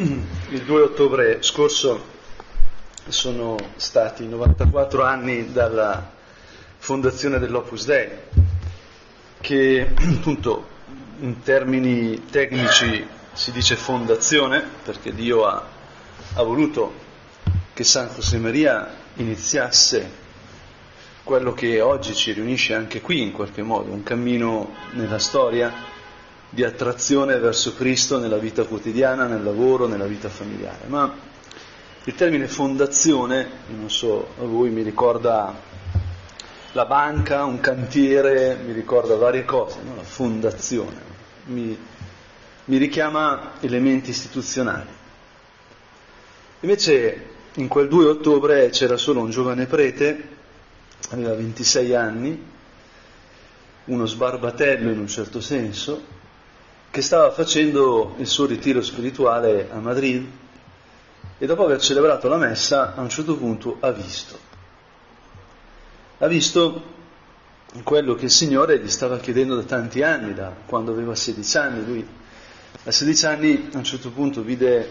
il 2 ottobre scorso sono stati 94 anni dalla fondazione dell'Opus Dei, che appunto in termini tecnici si dice fondazione, perché Dio ha, ha voluto che San José Maria iniziasse quello che oggi ci riunisce anche qui in qualche modo, un cammino nella storia di attrazione verso Cristo nella vita quotidiana, nel lavoro, nella vita familiare. Ma il termine fondazione, non so, a voi mi ricorda la banca, un cantiere, mi ricorda varie cose, no? la fondazione, mi, mi richiama elementi istituzionali. Invece in quel 2 ottobre c'era solo un giovane prete, aveva 26 anni, uno sbarbatello in un certo senso, che stava facendo il suo ritiro spirituale a Madrid e dopo aver celebrato la messa a un certo punto ha visto. Ha visto quello che il Signore gli stava chiedendo da tanti anni, da quando aveva 16 anni. Lui a 16 anni a un certo punto vide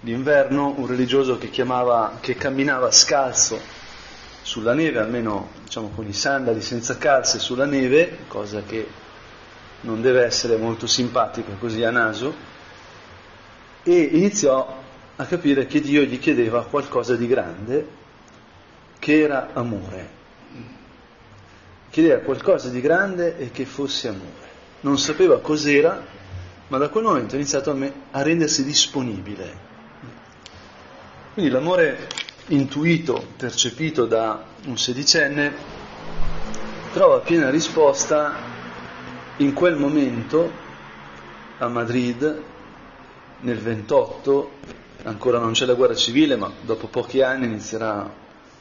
d'inverno un religioso che, chiamava, che camminava scalzo sulla neve, almeno diciamo con i sandali senza calze sulla neve, cosa che non deve essere molto simpatica così a naso, e iniziò a capire che Dio gli chiedeva qualcosa di grande, che era amore. Chiedeva qualcosa di grande e che fosse amore. Non sapeva cos'era, ma da quel momento ha iniziato a, me, a rendersi disponibile. Quindi l'amore intuito, percepito da un sedicenne, trova piena risposta in quel momento a Madrid nel 28 ancora non c'è la guerra civile ma dopo pochi anni inizierà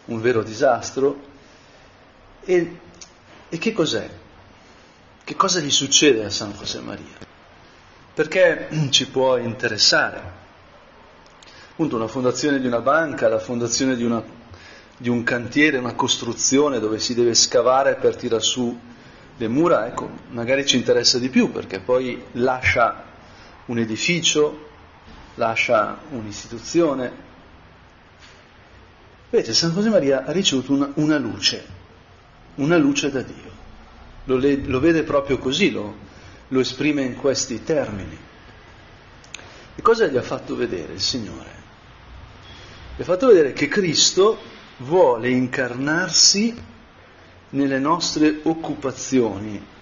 un vero disastro e, e che cos'è? Che cosa gli succede a San José Maria? Perché ci può interessare? Appunto una fondazione di una banca, la fondazione di, una, di un cantiere, una costruzione dove si deve scavare per tirar su le mura, ecco, magari ci interessa di più perché poi lascia un edificio, lascia un'istituzione. Invece San José Maria ha ricevuto una, una luce, una luce da Dio. Lo, le, lo vede proprio così, lo, lo esprime in questi termini. E cosa gli ha fatto vedere il Signore? Gli ha fatto vedere che Cristo vuole incarnarsi nelle nostre occupazioni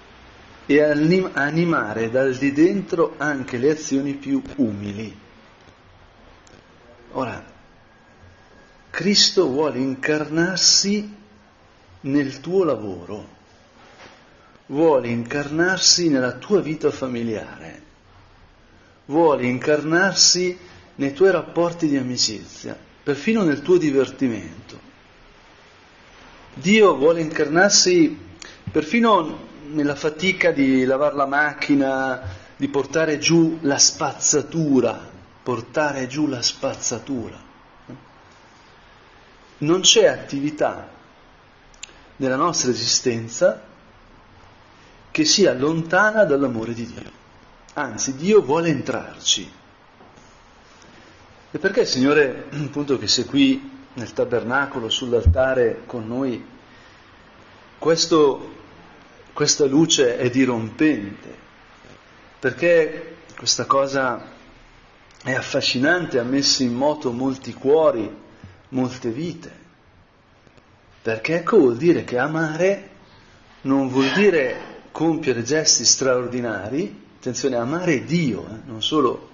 e animare dal di dentro anche le azioni più umili. Ora, Cristo vuole incarnarsi nel tuo lavoro, vuole incarnarsi nella tua vita familiare, vuole incarnarsi nei tuoi rapporti di amicizia, perfino nel tuo divertimento. Dio vuole incarnarsi perfino nella fatica di lavare la macchina, di portare giù la spazzatura, portare giù la spazzatura. Non c'è attività nella nostra esistenza che sia lontana dall'amore di Dio. Anzi, Dio vuole entrarci. E perché il Signore, appunto, che sei qui nel tabernacolo, sull'altare con noi, questo, questa luce è dirompente, perché questa cosa è affascinante, ha messo in moto molti cuori, molte vite, perché ecco vuol dire che amare non vuol dire compiere gesti straordinari, attenzione, amare Dio, eh, non solo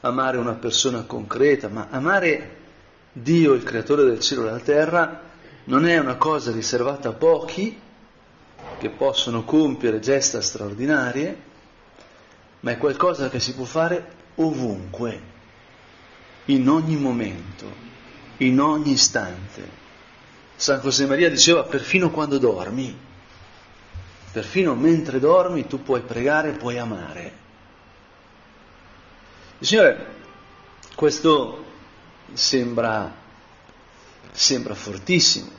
amare una persona concreta, ma amare Dio, il creatore del cielo e della terra, non è una cosa riservata a pochi che possono compiere gesta straordinarie, ma è qualcosa che si può fare ovunque, in ogni momento, in ogni istante. San José Maria diceva perfino quando dormi, perfino mentre dormi tu puoi pregare, puoi amare. Il Signore, questo sembra, sembra fortissimo.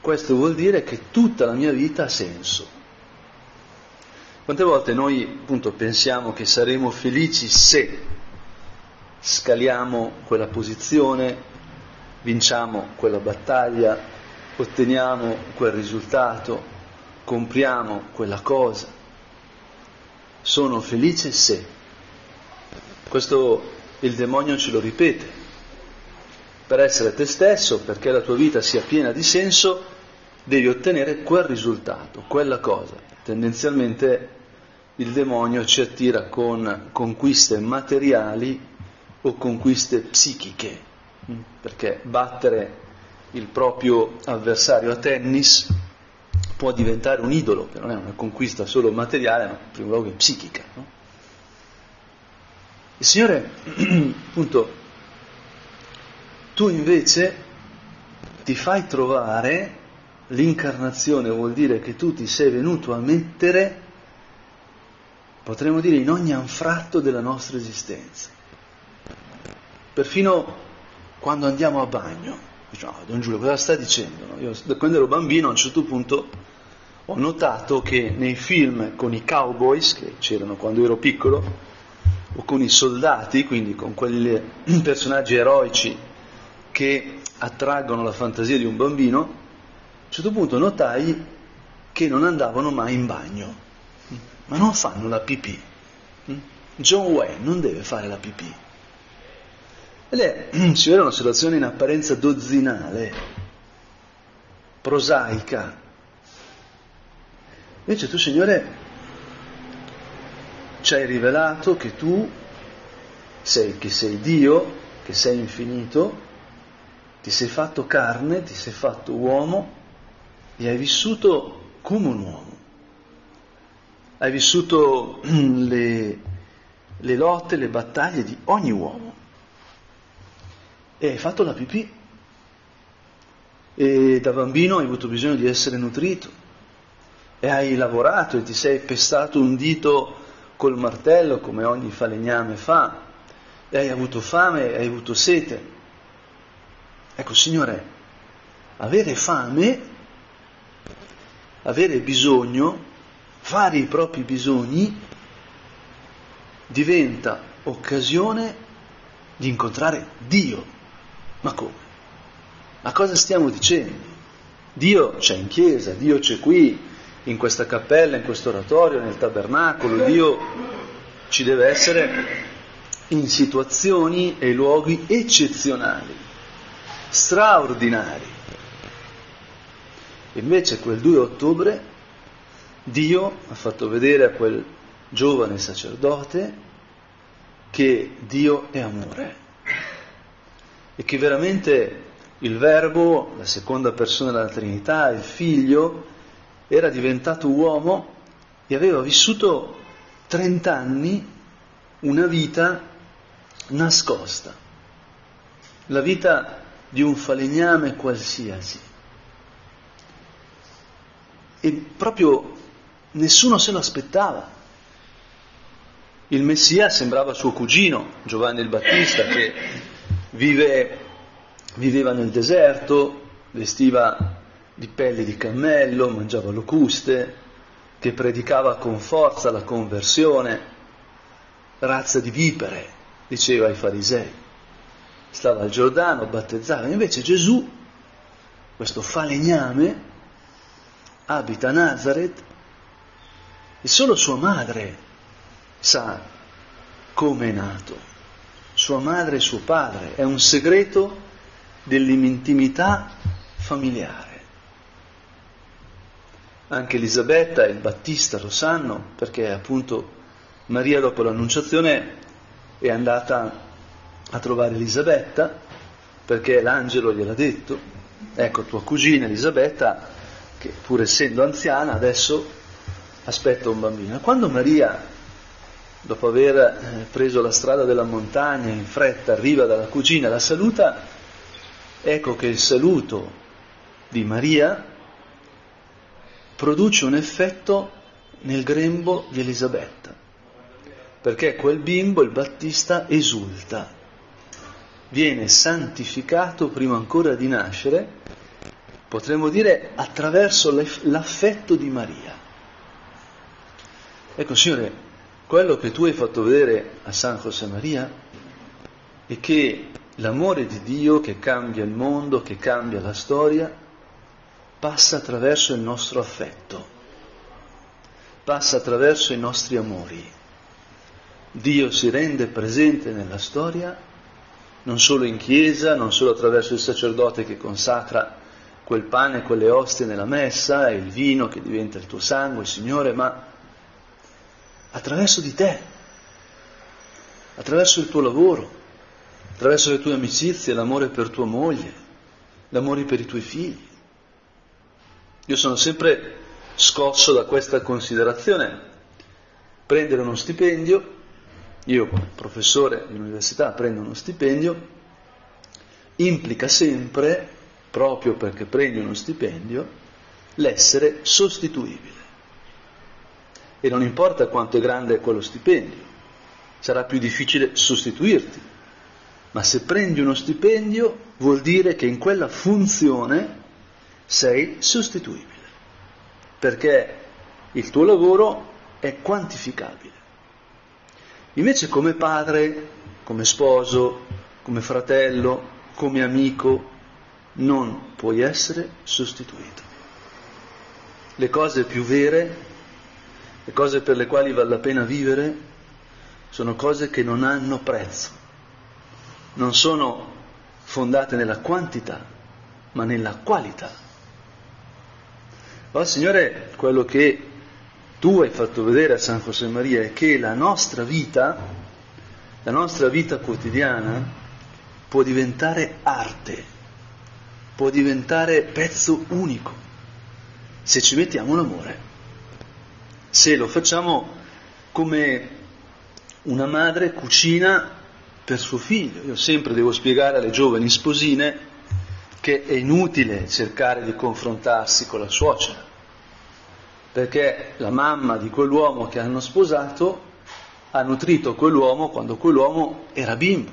Questo vuol dire che tutta la mia vita ha senso. Quante volte noi appunto pensiamo che saremo felici se, scaliamo quella posizione, vinciamo quella battaglia, otteniamo quel risultato, compriamo quella cosa. Sono felice se. Questo il demonio ce lo ripete. Per essere te stesso, perché la tua vita sia piena di senso, devi ottenere quel risultato, quella cosa. Tendenzialmente il demonio ci attira con conquiste materiali o conquiste psichiche, mm, perché battere il proprio avversario a tennis può diventare un idolo, che non è una conquista solo materiale, ma in primo luogo psichica. No? Il Signore, appunto, tu invece ti fai trovare, l'incarnazione vuol dire che tu ti sei venuto a mettere potremmo dire in ogni anfratto della nostra esistenza. Perfino quando andiamo a bagno, diciamo, oh, Don Giulio, cosa sta dicendo? Io quando ero bambino a un certo punto ho notato che nei film con i cowboys, che c'erano quando ero piccolo, o con i soldati, quindi con quei personaggi eroici che attraggono la fantasia di un bambino, a un certo punto notai che non andavano mai in bagno ma non fanno la pipì. John Wayne non deve fare la pipì. Ed è, si vede una situazione in apparenza dozzinale, prosaica. Invece tu, Signore, ci hai rivelato che tu sei, che sei Dio, che sei infinito, ti sei fatto carne, ti sei fatto uomo e hai vissuto come un uomo. Hai vissuto le, le lotte, le battaglie di ogni uomo. E hai fatto la pipì. E da bambino hai avuto bisogno di essere nutrito. E hai lavorato e ti sei pestato un dito col martello come ogni falegname fa e hai avuto fame hai avuto sete. Ecco, Signore, avere fame, avere bisogno fare i propri bisogni diventa occasione di incontrare Dio. Ma come? Ma cosa stiamo dicendo? Dio c'è in chiesa, Dio c'è qui, in questa cappella, in questo oratorio, nel tabernacolo, Dio ci deve essere in situazioni e luoghi eccezionali, straordinari. Invece quel 2 ottobre Dio ha fatto vedere a quel giovane sacerdote che Dio è amore e che veramente il Verbo, la seconda persona della Trinità, il Figlio, era diventato uomo e aveva vissuto 30 anni una vita nascosta, la vita di un falegname qualsiasi. E proprio Nessuno se lo aspettava. Il Messia sembrava suo cugino, Giovanni il Battista, che vive, viveva nel deserto, vestiva di pelle di cammello, mangiava locuste, che predicava con forza la conversione, razza di vipere, diceva ai farisei. Stava al Giordano, battezzava. Invece Gesù, questo falegname, abita a Nazareth e solo sua madre sa come è nato. Sua madre e suo padre. È un segreto dell'intimità familiare. Anche Elisabetta e il Battista lo sanno perché appunto Maria dopo l'annunciazione è andata a trovare Elisabetta perché l'angelo gliel'ha detto, ecco tua cugina Elisabetta, che pur essendo anziana adesso aspetta un bambino. Quando Maria, dopo aver eh, preso la strada della montagna, in fretta arriva dalla cugina, la saluta, ecco che il saluto di Maria produce un effetto nel grembo di Elisabetta, perché quel bimbo, il Battista, esulta, viene santificato prima ancora di nascere, potremmo dire attraverso l'affetto di Maria. Ecco, Signore, quello che tu hai fatto vedere a San José Maria è che l'amore di Dio che cambia il mondo, che cambia la storia, passa attraverso il nostro affetto, passa attraverso i nostri amori. Dio si rende presente nella storia non solo in chiesa, non solo attraverso il sacerdote che consacra quel pane e quelle ostie nella messa e il vino che diventa il tuo sangue, Signore, ma attraverso di te, attraverso il tuo lavoro, attraverso le tue amicizie, l'amore per tua moglie, l'amore per i tuoi figli. Io sono sempre scosso da questa considerazione. Prendere uno stipendio, io professore di università prendo uno stipendio, implica sempre proprio perché prendi uno stipendio, l'essere sostituibile. E non importa quanto è grande quello stipendio, sarà più difficile sostituirti. Ma se prendi uno stipendio vuol dire che in quella funzione sei sostituibile, perché il tuo lavoro è quantificabile. Invece come padre, come sposo, come fratello, come amico, non puoi essere sostituito. Le cose più vere, le cose per le quali vale la pena vivere, sono cose che non hanno prezzo, non sono fondate nella quantità, ma nella qualità. Oh Signore, quello che tu hai fatto vedere a San José Maria è che la nostra vita, la nostra vita quotidiana, può diventare arte può diventare pezzo unico se ci mettiamo l'amore, se lo facciamo come una madre cucina per suo figlio. Io sempre devo spiegare alle giovani sposine che è inutile cercare di confrontarsi con la suocera, perché la mamma di quell'uomo che hanno sposato ha nutrito quell'uomo quando quell'uomo era bimbo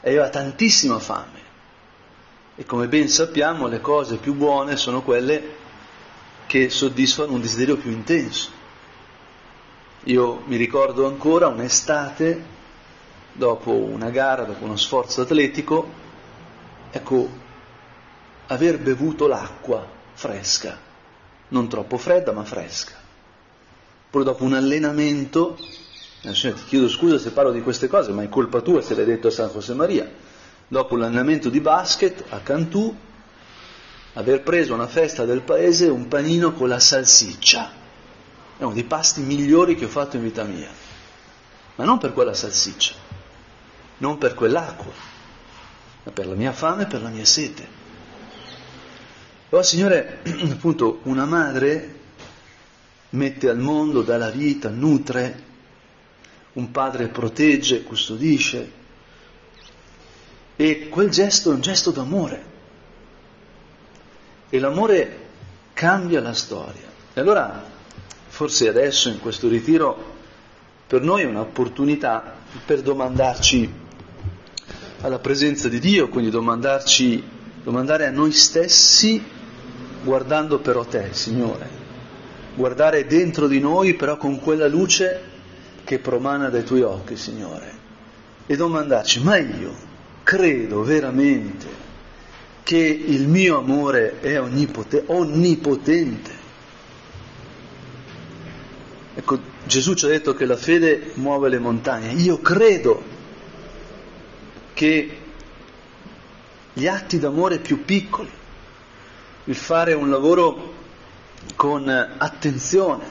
e aveva tantissima fame e come ben sappiamo le cose più buone sono quelle che soddisfano un desiderio più intenso. Io mi ricordo ancora un'estate, dopo una gara, dopo uno sforzo atletico, ecco, aver bevuto l'acqua fresca, non troppo fredda ma fresca. Poi dopo un allenamento, ti chiedo scusa se parlo di queste cose, ma è colpa tua se l'hai detto a San José Maria, dopo l'allenamento di basket a Cantù, aver preso una festa del paese un panino con la salsiccia. È uno dei pasti migliori che ho fatto in vita mia. Ma non per quella salsiccia, non per quell'acqua, ma per la mia fame e per la mia sete. Oh Signore, appunto, una madre mette al mondo, dà la vita, nutre, un padre protegge, custodisce, e quel gesto è un gesto d'amore. E l'amore cambia la storia. E allora, forse adesso in questo ritiro, per noi è un'opportunità per domandarci alla presenza di Dio, quindi domandarci, domandare a noi stessi, guardando però te, Signore. Guardare dentro di noi, però con quella luce che promana dai tuoi occhi, Signore. E domandarci, ma io credo veramente che il mio amore è onnipote- onnipotente. Ecco, Gesù ci ha detto che la fede muove le montagne. Io credo che gli atti d'amore più piccoli, il fare un lavoro con attenzione,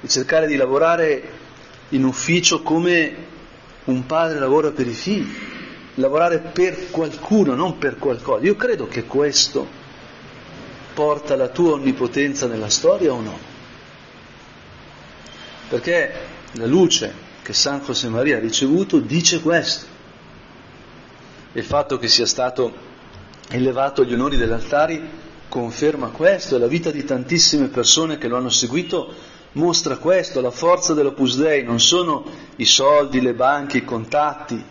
il cercare di lavorare in ufficio come un padre lavora per i figli, lavorare per qualcuno, non per qualcosa. Io credo che questo porta la tua onnipotenza nella storia o no? Perché la luce che San José Maria ha ricevuto dice questo. Il fatto che sia stato elevato agli onori degli altari conferma questo e la vita di tantissime persone che lo hanno seguito mostra questo, la forza dell'Opus Dei non sono i soldi, le banche, i contatti,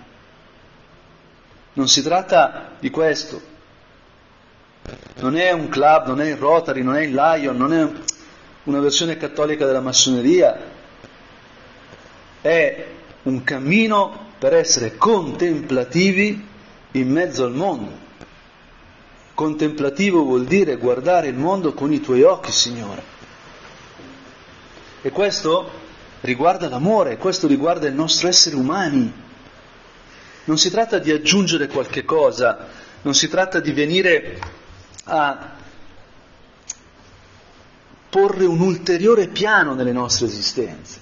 non si tratta di questo. Non è un club, non è il Rotary, non è il Lion, non è una versione cattolica della massoneria. È un cammino per essere contemplativi in mezzo al mondo. Contemplativo vuol dire guardare il mondo con i tuoi occhi, Signore. E questo riguarda l'amore, questo riguarda il nostro essere umani. Non si tratta di aggiungere qualche cosa, non si tratta di venire a porre un ulteriore piano nelle nostre esistenze.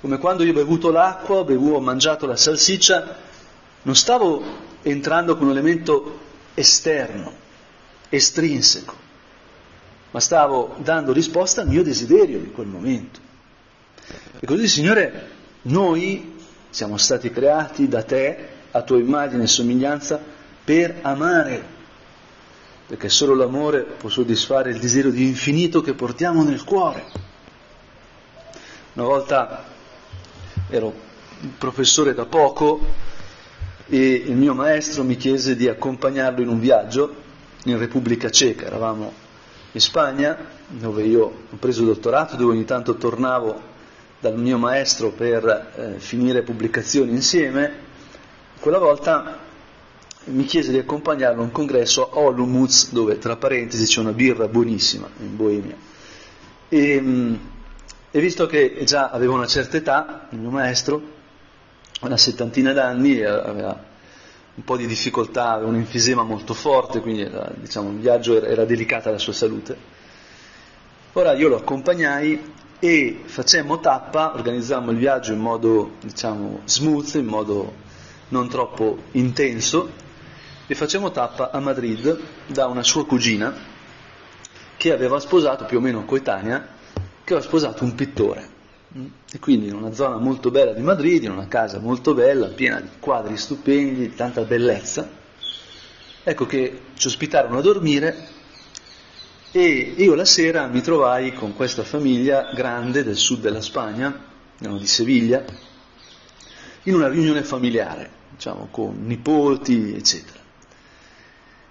Come quando io ho bevuto l'acqua, bevuto, ho mangiato la salsiccia, non stavo entrando con un elemento esterno, estrinseco, ma stavo dando risposta al mio desiderio di quel momento. E così, Signore, noi siamo stati creati da te, a tua immagine e somiglianza, per amare perché solo l'amore può soddisfare il desiderio di infinito che portiamo nel cuore. Una volta ero professore da poco e il mio maestro mi chiese di accompagnarlo in un viaggio in Repubblica Ceca, eravamo in Spagna dove io ho preso il dottorato, dove ogni tanto tornavo dal mio maestro per eh, finire pubblicazioni insieme. Quella volta mi chiese di accompagnarlo a un congresso a Olomouc, dove tra parentesi c'è una birra buonissima in Boemia. E, mm, e visto che già aveva una certa età, il mio maestro, una settantina d'anni, aveva un po' di difficoltà, aveva un enfisema molto forte, quindi era, diciamo, il viaggio era, era delicato alla sua salute. Ora io lo accompagnai e facemmo tappa, organizzammo il viaggio in modo diciamo, smooth, in modo non troppo intenso e facciamo tappa a Madrid da una sua cugina che aveva sposato, più o meno coetanea, che aveva sposato un pittore. E quindi in una zona molto bella di Madrid, in una casa molto bella, piena di quadri stupendi, di tanta bellezza. Ecco che ci ospitarono a dormire e io la sera mi trovai con questa famiglia grande del sud della Spagna, erano di Seviglia, in una riunione familiare, diciamo, con nipoti, eccetera.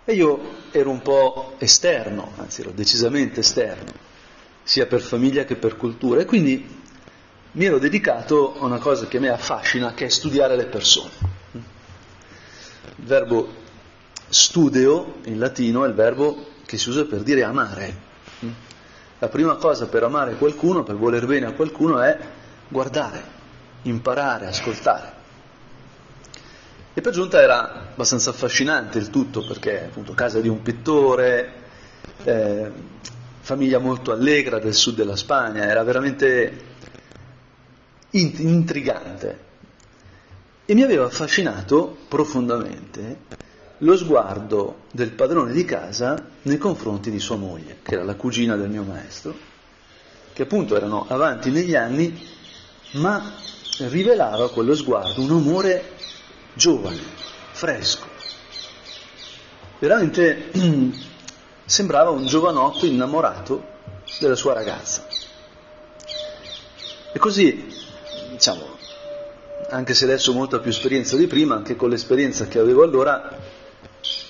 E io ero un po' esterno, anzi ero decisamente esterno, sia per famiglia che per cultura, e quindi mi ero dedicato a una cosa che a me affascina, che è studiare le persone. Il verbo studio in latino è il verbo che si usa per dire amare. La prima cosa per amare qualcuno, per voler bene a qualcuno, è guardare, imparare, ascoltare. E per giunta era abbastanza affascinante il tutto perché appunto casa di un pittore, eh, famiglia molto allegra del sud della Spagna, era veramente int- intrigante. E mi aveva affascinato profondamente lo sguardo del padrone di casa nei confronti di sua moglie, che era la cugina del mio maestro, che appunto erano avanti negli anni, ma rivelava quello sguardo un amore giovane, fresco. Veramente sembrava un giovanotto innamorato della sua ragazza. E così, diciamo, anche se adesso ho molta più esperienza di prima, anche con l'esperienza che avevo allora,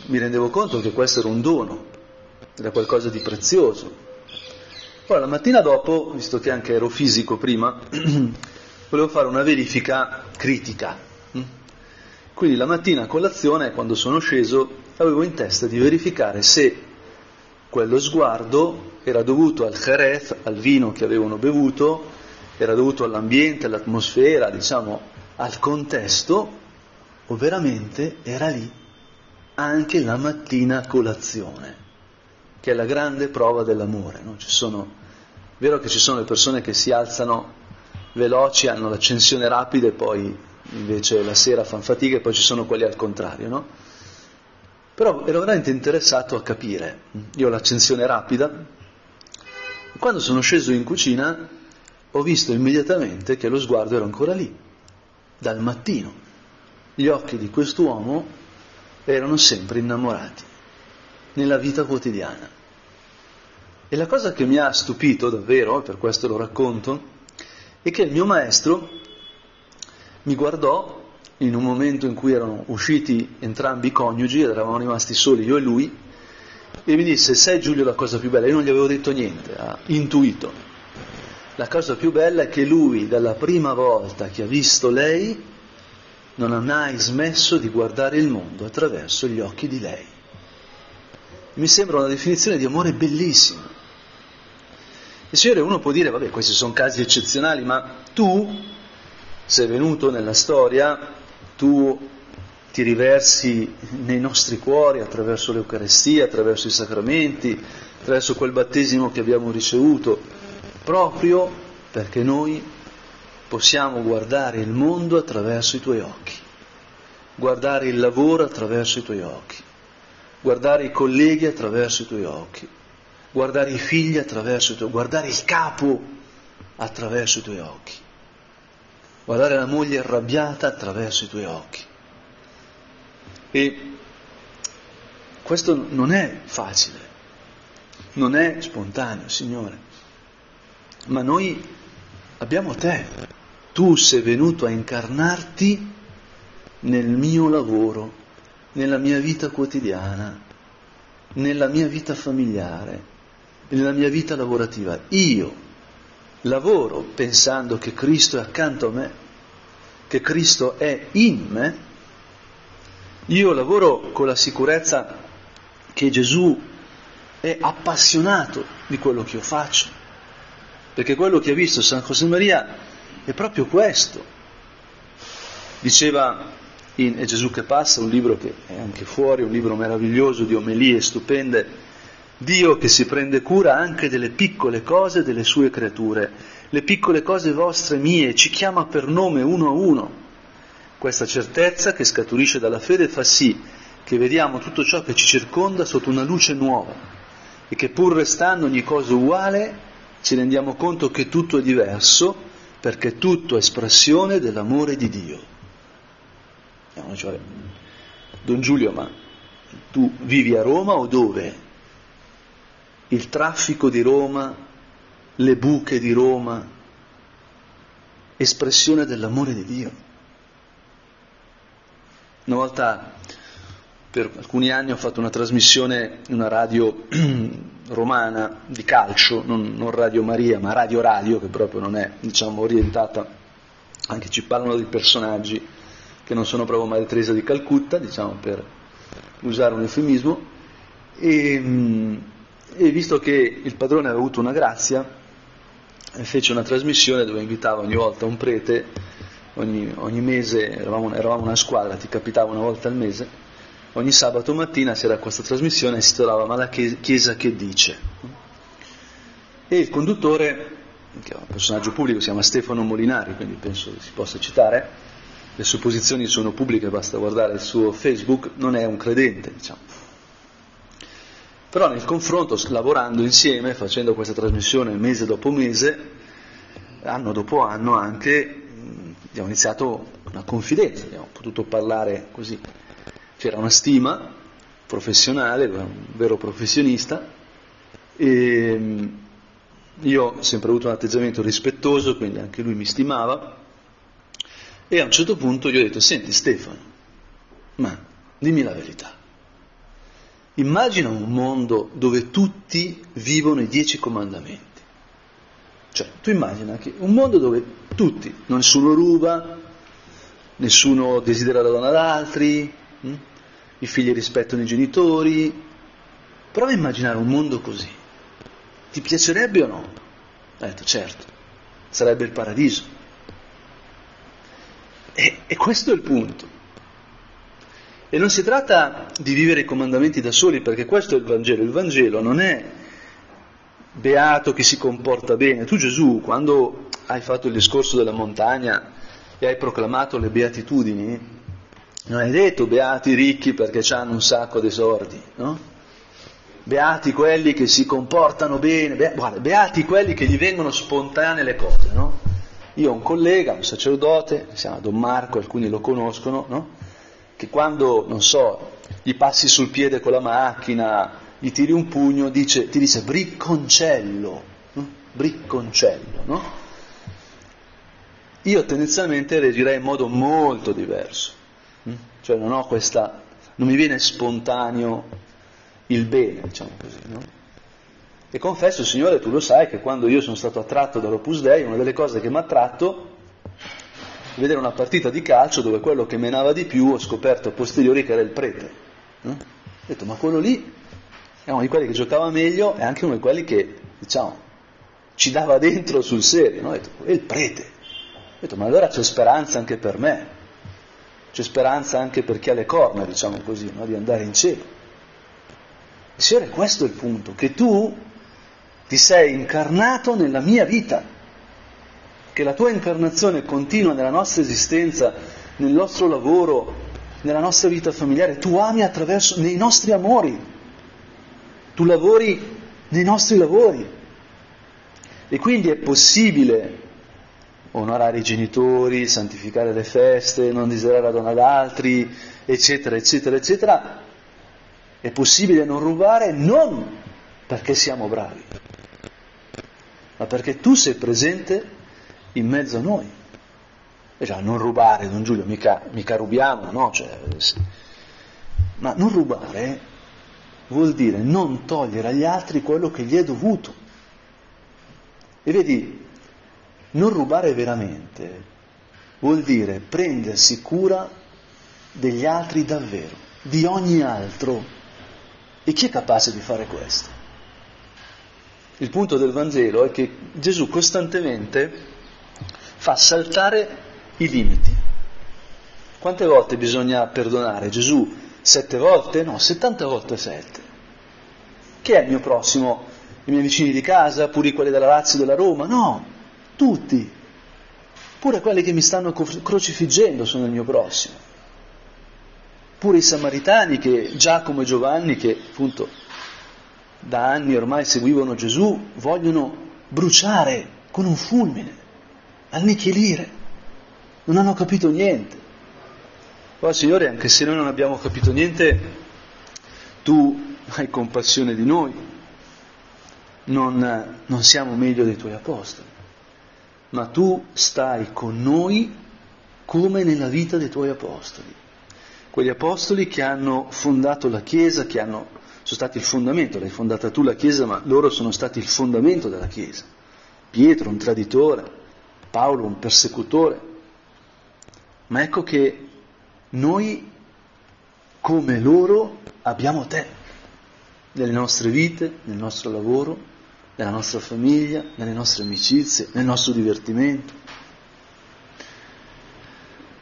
mi rendevo conto che questo era un dono, era qualcosa di prezioso. Ora, la mattina dopo, visto che anche ero fisico prima, volevo fare una verifica critica quindi la mattina a colazione, quando sono sceso, avevo in testa di verificare se quello sguardo era dovuto al jerez, al vino che avevano bevuto, era dovuto all'ambiente, all'atmosfera, diciamo, al contesto, o veramente era lì anche la mattina a colazione, che è la grande prova dell'amore. No? Sono, è vero che ci sono le persone che si alzano veloci, hanno l'accensione rapida e poi invece la sera fanno fatica e poi ci sono quelli al contrario, no? Però ero veramente interessato a capire. Io ho l'accensione rapida. Quando sono sceso in cucina ho visto immediatamente che lo sguardo era ancora lì, dal mattino. Gli occhi di quest'uomo erano sempre innamorati, nella vita quotidiana. E la cosa che mi ha stupito davvero, e per questo lo racconto, è che il mio maestro mi guardò in un momento in cui erano usciti entrambi i coniugi eravamo rimasti soli io e lui e mi disse sai Giulio la cosa più bella, io non gli avevo detto niente, ha intuito. La cosa più bella è che lui dalla prima volta che ha visto lei non ha mai smesso di guardare il mondo attraverso gli occhi di lei. Mi sembra una definizione di amore bellissima. E Signore, uno può dire, vabbè, questi sono casi eccezionali, ma tu sei venuto nella storia, tu ti riversi nei nostri cuori attraverso l'Eucarestia, attraverso i sacramenti, attraverso quel battesimo che abbiamo ricevuto, proprio perché noi possiamo guardare il mondo attraverso i tuoi occhi, guardare il lavoro attraverso i tuoi occhi, guardare i colleghi attraverso i tuoi occhi, guardare i figli attraverso i tuoi occhi, guardare il capo attraverso i tuoi occhi, guardare la moglie arrabbiata attraverso i tuoi occhi. E questo non è facile, non è spontaneo, Signore, ma noi abbiamo te, tu sei venuto a incarnarti nel mio lavoro, nella mia vita quotidiana, nella mia vita familiare, nella mia vita lavorativa. Io lavoro pensando che Cristo è accanto a me, che Cristo è in me. Io lavoro con la sicurezza che Gesù è appassionato di quello che io faccio, perché quello che ha visto San Josemaria è proprio questo. Diceva in È Gesù che passa, un libro che è anche fuori, un libro meraviglioso di omelie stupende, Dio che si prende cura anche delle piccole cose delle sue creature, le piccole cose vostre mie, ci chiama per nome uno a uno questa certezza che scaturisce dalla fede fa sì che vediamo tutto ciò che ci circonda sotto una luce nuova e che pur restando ogni cosa uguale ci rendiamo conto che tutto è diverso perché tutto è espressione dell'amore di Dio. Cioè, Don Giulio, ma tu vivi a Roma o dove? Il traffico di Roma, le buche di Roma, espressione dell'amore di Dio. Una volta, per alcuni anni, ho fatto una trasmissione in una radio romana di calcio, non, non, Radio Maria, ma Radio Radio, che proprio non è diciamo, orientata, anche ci parlano di personaggi che non sono proprio Maria Teresa di Calcutta, diciamo per usare un eufemismo, e, e visto che il padrone aveva avuto una grazia, fece una trasmissione dove invitava ogni volta un prete ogni, ogni mese, eravamo, eravamo, una squadra, ti capitava una volta al mese, ogni sabato mattina c'era questa trasmissione e si titolava Ma la Chiesa che dice? E il conduttore, che è un personaggio pubblico, si chiama Stefano Molinari, quindi penso si possa citare, le sue posizioni sono pubbliche, basta guardare il suo Facebook, non è un credente, diciamo. Però nel confronto, lavorando insieme, facendo questa trasmissione mese dopo mese, anno dopo anno anche, abbiamo iniziato una confidenza, abbiamo potuto parlare così. C'era una stima professionale, un vero professionista, e mm, io ho sempre avuto un atteggiamento rispettoso, quindi anche lui mi stimava, e a un certo punto gli ho detto, senti Stefano, ma dimmi la verità. Immagina un mondo dove tutti vivono i dieci comandamenti. Cioè, tu immagina che un mondo dove tutti, nessuno ruba, nessuno desidera la donna d'altri, hm? I figli rispettano i genitori. Prova a immaginare un mondo così. Ti piacerebbe o no? Ha detto certo, sarebbe il paradiso. E, e questo è il punto. E non si tratta di vivere i comandamenti da soli, perché questo è il Vangelo. Il Vangelo non è beato chi si comporta bene. Tu Gesù, quando hai fatto il discorso della montagna e hai proclamato le beatitudini, non hai detto beati i ricchi perché hanno un sacco di sordi, no? Beati quelli che si comportano bene, be- guarda, beati quelli che gli vengono spontanee le cose, no? Io ho un collega, un sacerdote, si chiama Don Marco, alcuni lo conoscono, no? Che quando, non so, gli passi sul piede con la macchina, gli tiri un pugno, dice, ti dice bricconcello, no? bricconcello, no? Io tendenzialmente reagirei in modo molto diverso? Cioè non ho questa, non mi viene spontaneo il bene, diciamo così, no? E confesso, Signore, tu lo sai che quando io sono stato attratto dall'Opus Dei, una delle cose che mi ha attratto vedere una partita di calcio dove quello che menava di più ho scoperto a posteriori che era il prete. No? Ho detto, ma quello lì è uno di quelli che giocava meglio e anche uno di quelli che, diciamo, ci dava dentro sul serio. No? Ho detto, è il prete. Ho detto, ma allora c'è speranza anche per me, c'è speranza anche per chi ha le corna, diciamo così, no? di andare in cielo. Signore, questo è il punto, che tu ti sei incarnato nella mia vita che la tua incarnazione continua nella nostra esistenza, nel nostro lavoro, nella nostra vita familiare, tu ami attraverso, nei nostri amori, tu lavori nei nostri lavori. E quindi è possibile onorare i genitori, santificare le feste, non desiderare la donna ad altri, eccetera, eccetera, eccetera. È possibile non rubare non perché siamo bravi, ma perché tu sei presente in mezzo a noi. E già, non rubare, Don Giulio, mica, mica rubiamo, no? Cioè, sì. Ma non rubare vuol dire non togliere agli altri quello che gli è dovuto. E vedi, non rubare veramente vuol dire prendersi cura degli altri davvero, di ogni altro. E chi è capace di fare questo? Il punto del Vangelo è che Gesù costantemente fa saltare i limiti. Quante volte bisogna perdonare? Gesù sette volte? No, settanta volte sette. Chi è il mio prossimo? I miei vicini di casa, pure quelli della Lazio della Roma? No, tutti. Pure quelli che mi stanno crocifiggendo sono il mio prossimo. Pure i samaritani che Giacomo e Giovanni, che appunto da anni ormai seguivano Gesù, vogliono bruciare con un fulmine annichilire, non hanno capito niente. Poi Signore, anche se noi non abbiamo capito niente, tu hai compassione di noi, non, non siamo meglio dei tuoi apostoli, ma tu stai con noi come nella vita dei tuoi apostoli. Quegli apostoli che hanno fondato la Chiesa, che hanno, sono stati il fondamento, l'hai fondata tu la Chiesa, ma loro sono stati il fondamento della Chiesa. Pietro, un traditore, Paolo un persecutore, ma ecco che noi come loro abbiamo te nelle nostre vite, nel nostro lavoro, nella nostra famiglia, nelle nostre amicizie, nel nostro divertimento.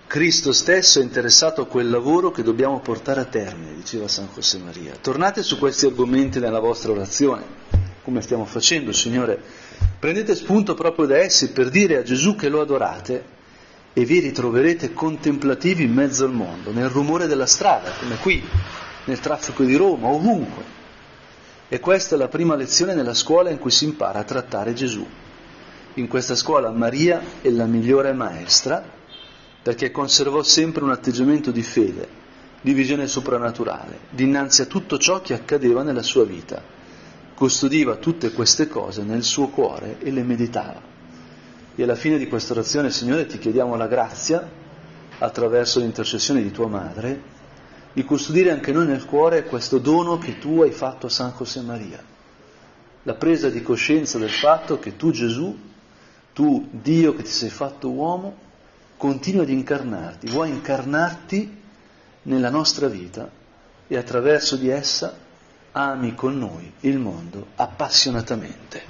Cristo stesso è interessato a quel lavoro che dobbiamo portare a termine, diceva San José Maria. Tornate su questi argomenti nella vostra orazione, come stiamo facendo, Signore Prendete spunto proprio da essi per dire a Gesù che lo adorate e vi ritroverete contemplativi in mezzo al mondo, nel rumore della strada, come qui, nel traffico di Roma, ovunque. E questa è la prima lezione nella scuola in cui si impara a trattare Gesù. In questa scuola Maria è la migliore maestra perché conservò sempre un atteggiamento di fede, di visione soprannaturale, dinanzi a tutto ciò che accadeva nella sua vita custodiva tutte queste cose nel suo cuore e le meditava. E alla fine di questa orazione, Signore, ti chiediamo la grazia, attraverso l'intercessione di tua madre, di custodire anche noi nel cuore questo dono che tu hai fatto a San José Maria, la presa di coscienza del fatto che tu Gesù, tu Dio che ti sei fatto uomo, continui ad incarnarti, vuoi incarnarti nella nostra vita e attraverso di essa ami con noi il mondo appassionatamente.